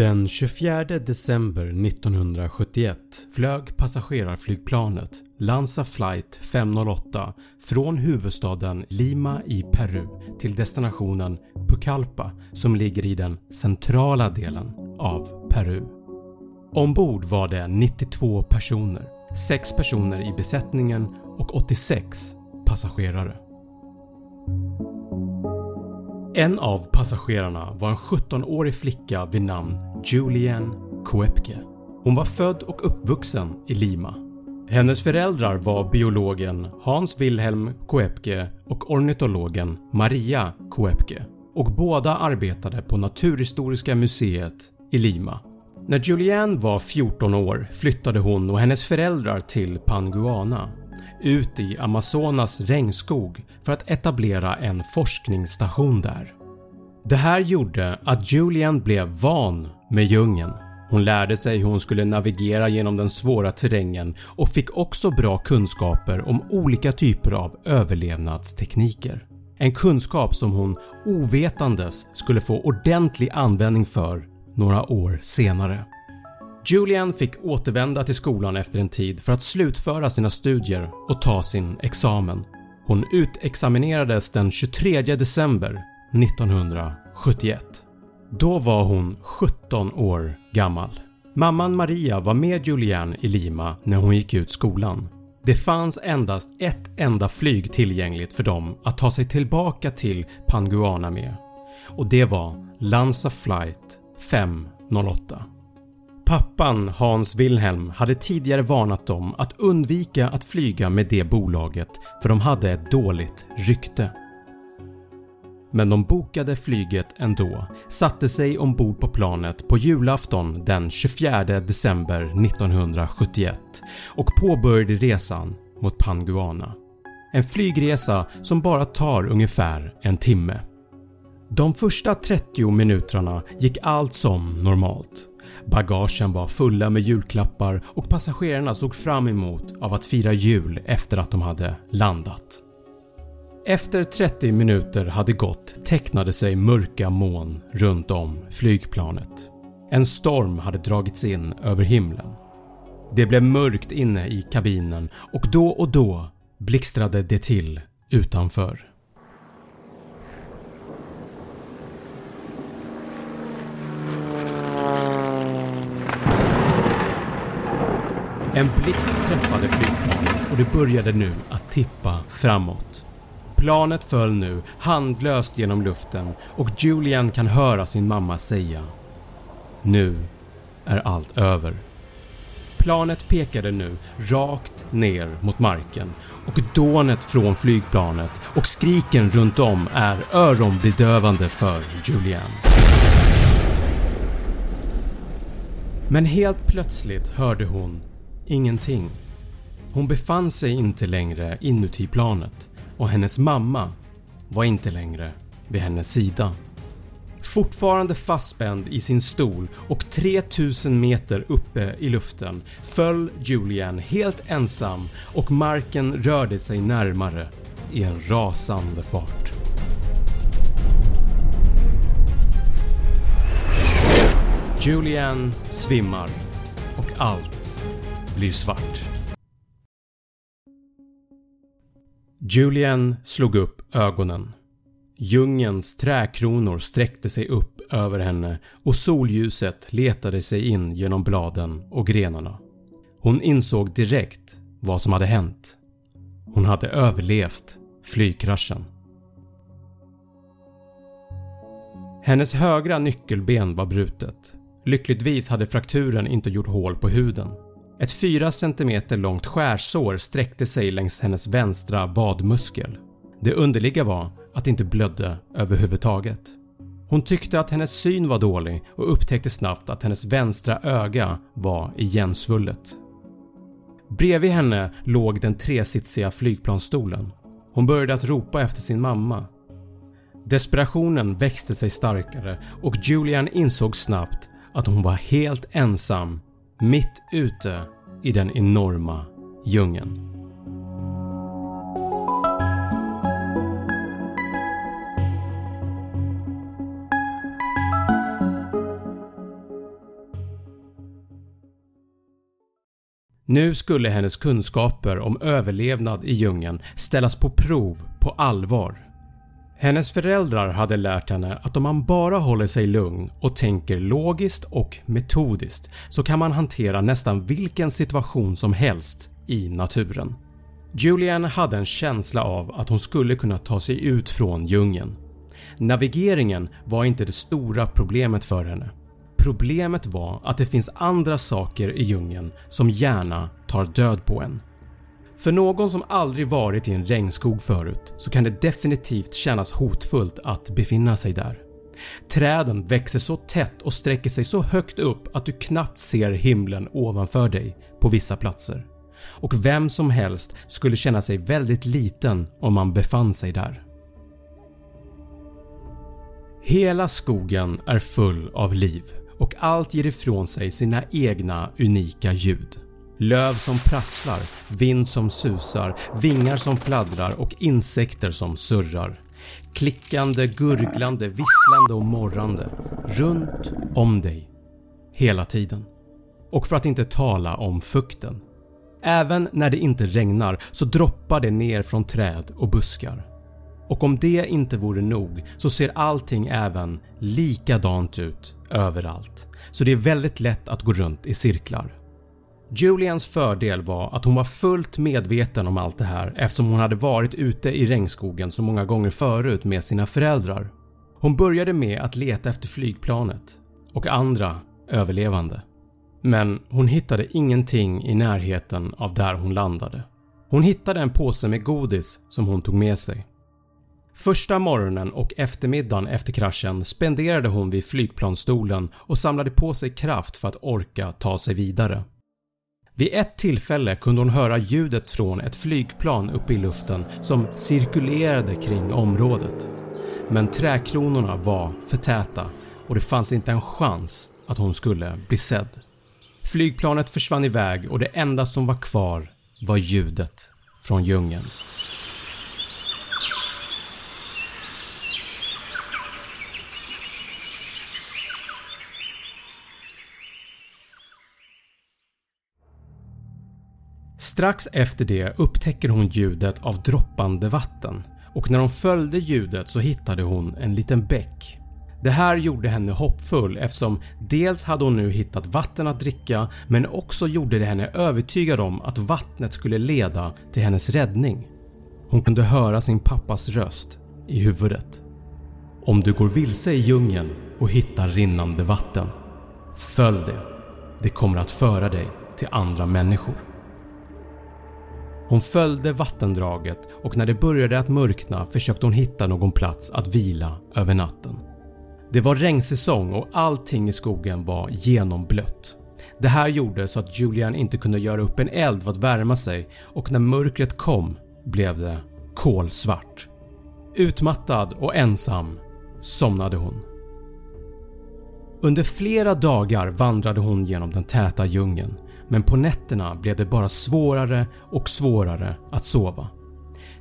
Den 24 december 1971 flög passagerarflygplanet Lanza flight 508 från huvudstaden Lima i Peru till destinationen Pucallpa som ligger i den centrala delen av Peru. Ombord var det 92 personer, 6 personer i besättningen och 86 passagerare. En av passagerarna var en 17-årig flicka vid namn Julian Koepke. Hon var född och uppvuxen i Lima. Hennes föräldrar var biologen Hans Wilhelm Koepke och ornitologen Maria Koepke och båda arbetade på Naturhistoriska museet i Lima. När Julianne var 14 år flyttade hon och hennes föräldrar till Panguana ut i Amazonas regnskog för att etablera en forskningsstation där. Det här gjorde att Julian blev van med djungeln. Hon lärde sig hur hon skulle navigera genom den svåra terrängen och fick också bra kunskaper om olika typer av överlevnadstekniker. En kunskap som hon ovetandes skulle få ordentlig användning för några år senare. Julian fick återvända till skolan efter en tid för att slutföra sina studier och ta sin examen. Hon utexaminerades den 23 december 1971. Då var hon 17 år gammal. Mamman Maria var med Julian i Lima när hon gick ut skolan. Det fanns endast ett enda flyg tillgängligt för dem att ta sig tillbaka till Panguana med och det var Lanza flight 508. Pappan Hans Wilhelm hade tidigare varnat dem att undvika att flyga med det bolaget för de hade ett dåligt rykte. Men de bokade flyget ändå, satte sig ombord på planet på julafton den 24 december 1971 och påbörjade resan mot Panguana. En flygresa som bara tar ungefär en timme. De första 30 minuterna gick allt som normalt. Bagagen var fulla med julklappar och passagerarna såg fram emot av att fira jul efter att de hade landat. Efter 30 minuter hade gått tecknade sig mörka moln runt om flygplanet. En storm hade dragits in över himlen. Det blev mörkt inne i kabinen och då och då blixtrade det till utanför. En blixt träffade flygplanet och det började nu att tippa framåt. Planet föll nu handlöst genom luften och Julian kan höra sin mamma säga “Nu är allt över”. Planet pekade nu rakt ner mot marken och dånet från flygplanet och skriken runt om är öronbedövande för Julian. Men helt plötsligt hörde hon ingenting. Hon befann sig inte längre inuti planet och hennes mamma var inte längre vid hennes sida. Fortfarande fastspänd i sin stol och 3000 meter uppe i luften föll Julian helt ensam och marken rörde sig närmare i en rasande fart. Julian svimmar och allt blir svart. Julian slog upp ögonen. Djungens trädkronor sträckte sig upp över henne och solljuset letade sig in genom bladen och grenarna. Hon insåg direkt vad som hade hänt. Hon hade överlevt flygkraschen. Hennes högra nyckelben var brutet. Lyckligtvis hade frakturen inte gjort hål på huden. Ett 4 cm långt skärsår sträckte sig längs hennes vänstra vadmuskel. Det underliga var att det inte blödde överhuvudtaget. Hon tyckte att hennes syn var dålig och upptäckte snabbt att hennes vänstra öga var igensvullet. Bredvid henne låg den tresitsiga flygplansstolen. Hon började att ropa efter sin mamma. Desperationen växte sig starkare och Julian insåg snabbt att hon var helt ensam mitt ute i den enorma djungeln. Nu skulle hennes kunskaper om överlevnad i djungeln ställas på prov på allvar. Hennes föräldrar hade lärt henne att om man bara håller sig lugn och tänker logiskt och metodiskt så kan man hantera nästan vilken situation som helst i naturen. Julian hade en känsla av att hon skulle kunna ta sig ut från djungeln. Navigeringen var inte det stora problemet för henne. Problemet var att det finns andra saker i djungeln som gärna tar död på en. För någon som aldrig varit i en regnskog förut så kan det definitivt kännas hotfullt att befinna sig där. Träden växer så tätt och sträcker sig så högt upp att du knappt ser himlen ovanför dig på vissa platser och vem som helst skulle känna sig väldigt liten om man befann sig där. Hela skogen är full av liv och allt ger ifrån sig sina egna unika ljud. Löv som prasslar, vind som susar, vingar som fladdrar och insekter som surrar. Klickande, gurglande, visslande och morrande runt om dig hela tiden. Och för att inte tala om fukten. Även när det inte regnar så droppar det ner från träd och buskar. Och om det inte vore nog så ser allting även likadant ut överallt så det är väldigt lätt att gå runt i cirklar. Julians fördel var att hon var fullt medveten om allt det här eftersom hon hade varit ute i regnskogen så många gånger förut med sina föräldrar. Hon började med att leta efter flygplanet och andra överlevande. Men hon hittade ingenting i närheten av där hon landade. Hon hittade en påse med godis som hon tog med sig. Första morgonen och eftermiddagen efter kraschen spenderade hon vid flygplansstolen och samlade på sig kraft för att orka ta sig vidare. Vid ett tillfälle kunde hon höra ljudet från ett flygplan uppe i luften som cirkulerade kring området. Men trädkronorna var för täta och det fanns inte en chans att hon skulle bli sedd. Flygplanet försvann iväg och det enda som var kvar var ljudet från djungeln. Strax efter det upptäcker hon ljudet av droppande vatten och när hon följde ljudet så hittade hon en liten bäck. Det här gjorde henne hoppfull eftersom dels hade hon nu hittat vatten att dricka men också gjorde det henne övertygad om att vattnet skulle leda till hennes räddning. Hon kunde höra sin pappas röst i huvudet. “Om du går vilse i djungeln och hittar rinnande vatten, följ det. Det kommer att föra dig till andra människor.” Hon följde vattendraget och när det började att mörkna försökte hon hitta någon plats att vila över natten. Det var regnsäsong och allting i skogen var genomblött. Det här gjorde så att Julian inte kunde göra upp en eld för att värma sig och när mörkret kom blev det kolsvart. Utmattad och ensam somnade hon. Under flera dagar vandrade hon genom den täta djungeln men på nätterna blev det bara svårare och svårare att sova.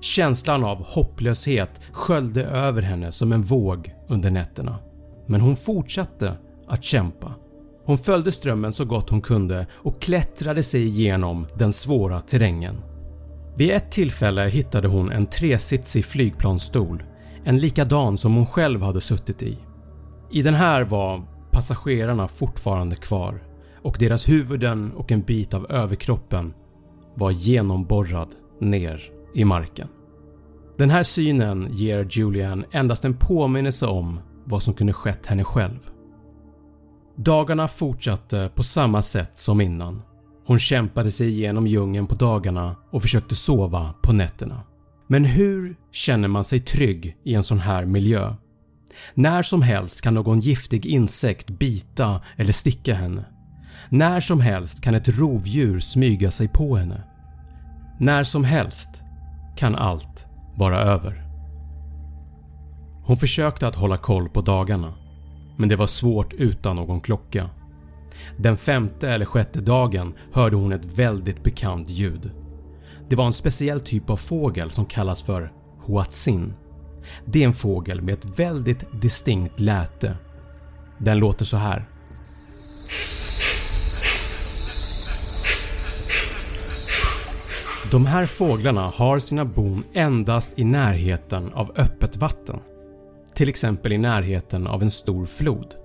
Känslan av hopplöshet sköljde över henne som en våg under nätterna. Men hon fortsatte att kämpa. Hon följde strömmen så gott hon kunde och klättrade sig igenom den svåra terrängen. Vid ett tillfälle hittade hon en tresitsig flygplansstol, en likadan som hon själv hade suttit i. I den här var passagerarna fortfarande kvar och deras huvuden och en bit av överkroppen var genomborrad ner i marken. Den här synen ger Julian endast en påminnelse om vad som kunde skett henne själv. Dagarna fortsatte på samma sätt som innan. Hon kämpade sig igenom djungeln på dagarna och försökte sova på nätterna. Men hur känner man sig trygg i en sån här miljö? När som helst kan någon giftig insekt bita eller sticka henne när som helst kan ett rovdjur smyga sig på henne. När som helst kan allt vara över. Hon försökte att hålla koll på dagarna men det var svårt utan någon klocka. Den femte eller sjätte dagen hörde hon ett väldigt bekant ljud. Det var en speciell typ av fågel som kallas för huatzin. Det är en fågel med ett väldigt distinkt läte. Den låter så här. De här fåglarna har sina bon endast i närheten av öppet vatten, till exempel i närheten av en stor flod.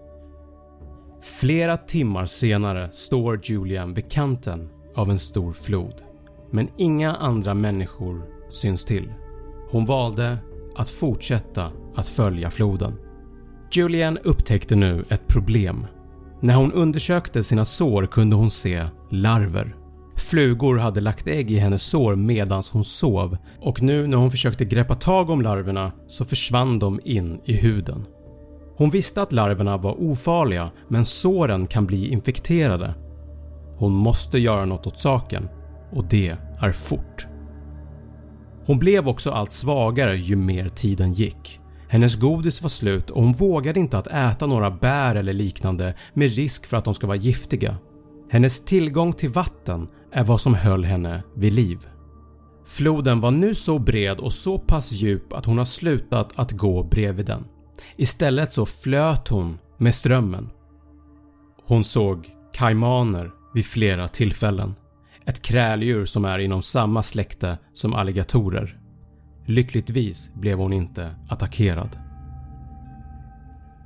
Flera timmar senare står Julian vid kanten av en stor flod men inga andra människor syns till. Hon valde att fortsätta att följa floden. Julian upptäckte nu ett problem. När hon undersökte sina sår kunde hon se larver. Flugor hade lagt ägg i hennes sår medan hon sov och nu när hon försökte greppa tag om larverna så försvann de in i huden. Hon visste att larverna var ofarliga men såren kan bli infekterade. Hon måste göra något åt saken och det är fort. Hon blev också allt svagare ju mer tiden gick. Hennes godis var slut och hon vågade inte att äta några bär eller liknande med risk för att de ska vara giftiga. Hennes tillgång till vatten är vad som höll henne vid liv. Floden var nu så bred och så pass djup att hon har slutat att gå bredvid den. Istället så flöt hon med strömmen. Hon såg kaimaner vid flera tillfällen. Ett kräldjur som är inom samma släkte som alligatorer. Lyckligtvis blev hon inte attackerad.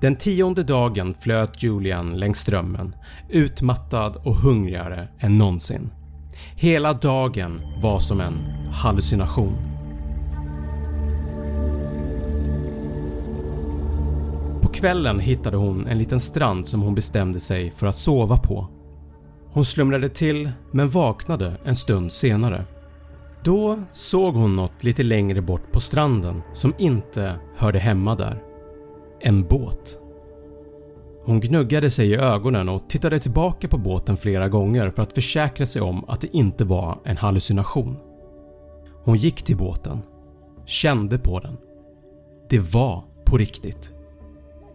Den tionde dagen flöt Julian längs strömmen, utmattad och hungrigare än någonsin. Hela dagen var som en hallucination. På kvällen hittade hon en liten strand som hon bestämde sig för att sova på. Hon slumrade till men vaknade en stund senare. Då såg hon något lite längre bort på stranden som inte hörde hemma där. En båt. Hon gnuggade sig i ögonen och tittade tillbaka på båten flera gånger för att försäkra sig om att det inte var en hallucination. Hon gick till båten, kände på den. Det var på riktigt.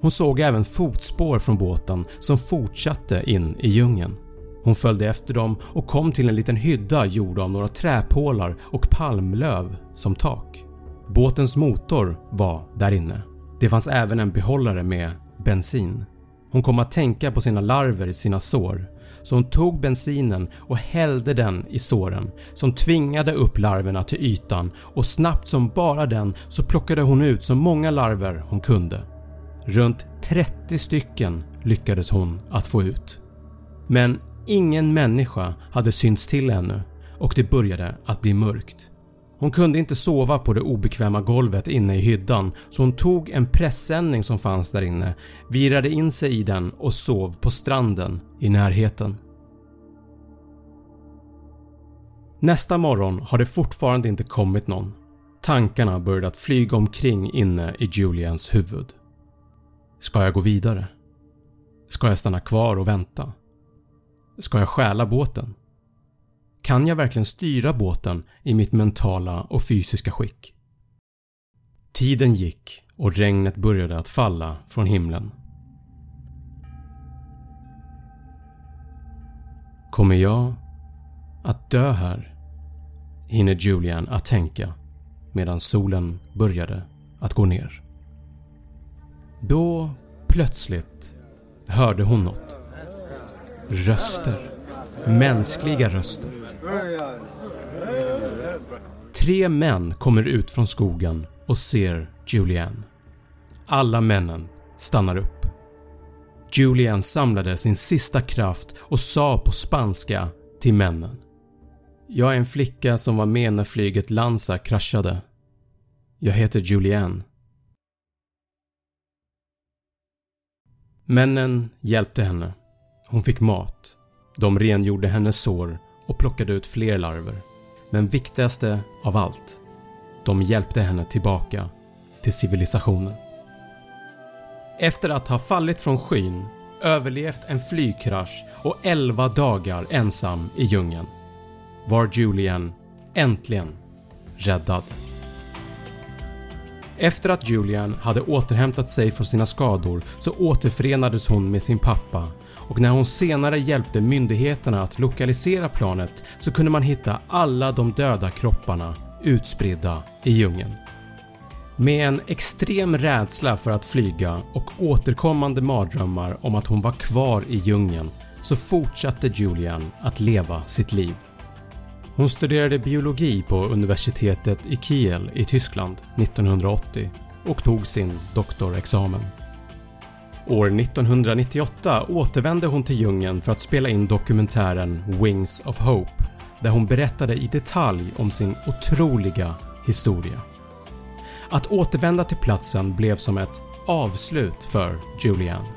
Hon såg även fotspår från båten som fortsatte in i djungeln. Hon följde efter dem och kom till en liten hydda gjord av några träpålar och palmlöv som tak. Båtens motor var där inne. Det fanns även en behållare med bensin. Hon kom att tänka på sina larver i sina sår så hon tog bensinen och hällde den i såren som tvingade upp larverna till ytan och snabbt som bara den så plockade hon ut så många larver hon kunde. Runt 30 stycken lyckades hon att få ut. Men ingen människa hade synts till ännu och det började att bli mörkt. Hon kunde inte sova på det obekväma golvet inne i hyddan så hon tog en pressändning som fanns där inne, virade in sig i den och sov på stranden i närheten. Nästa morgon har det fortfarande inte kommit någon. Tankarna började att flyga omkring inne i Julians huvud. Ska jag gå vidare? Ska jag stanna kvar och vänta? Ska jag stjäla båten? Kan jag verkligen styra båten i mitt mentala och fysiska skick? Tiden gick och regnet började att falla från himlen. Kommer jag att dö här? Hinner Julian att tänka medan solen började att gå ner. Då plötsligt hörde hon något. Röster. Mänskliga röster. Tre män kommer ut från skogen och ser Julianne. Alla männen stannar upp. Julian samlade sin sista kraft och sa på spanska till männen. “Jag är en flicka som var med när flyget Lanza kraschade. Jag heter Julianne.” Männen hjälpte henne. Hon fick mat. De rengjorde hennes sår och plockade ut fler larver. Men viktigaste av allt, de hjälpte henne tillbaka till civilisationen. Efter att ha fallit från skyn, överlevt en flygkrasch och 11 dagar ensam i djungeln var Julian äntligen räddad. Efter att Julian hade återhämtat sig från sina skador så återförenades hon med sin pappa och när hon senare hjälpte myndigheterna att lokalisera planet så kunde man hitta alla de döda kropparna utspridda i djungeln. Med en extrem rädsla för att flyga och återkommande mardrömmar om att hon var kvar i djungeln så fortsatte Julian att leva sitt liv. Hon studerade biologi på universitetet i Kiel i Tyskland 1980 och tog sin doktorexamen. År 1998 återvände hon till djungeln för att spela in dokumentären “Wings of Hope” där hon berättade i detalj om sin otroliga historia. Att återvända till platsen blev som ett avslut för Julianne.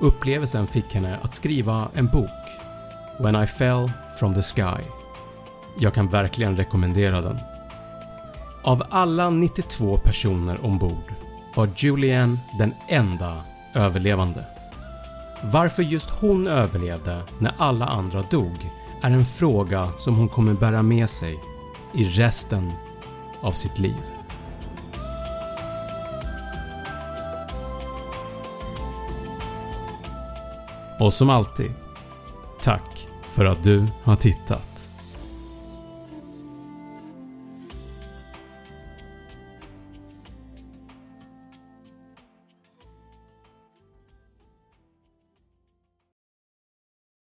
Upplevelsen fick henne att skriva en bok “When I fell from the sky”. Jag kan verkligen rekommendera den. Av alla 92 personer ombord var Julianne den enda överlevande. Varför just hon överlevde när alla andra dog är en fråga som hon kommer bära med sig i resten av sitt liv. Och som alltid, tack för att du har tittat.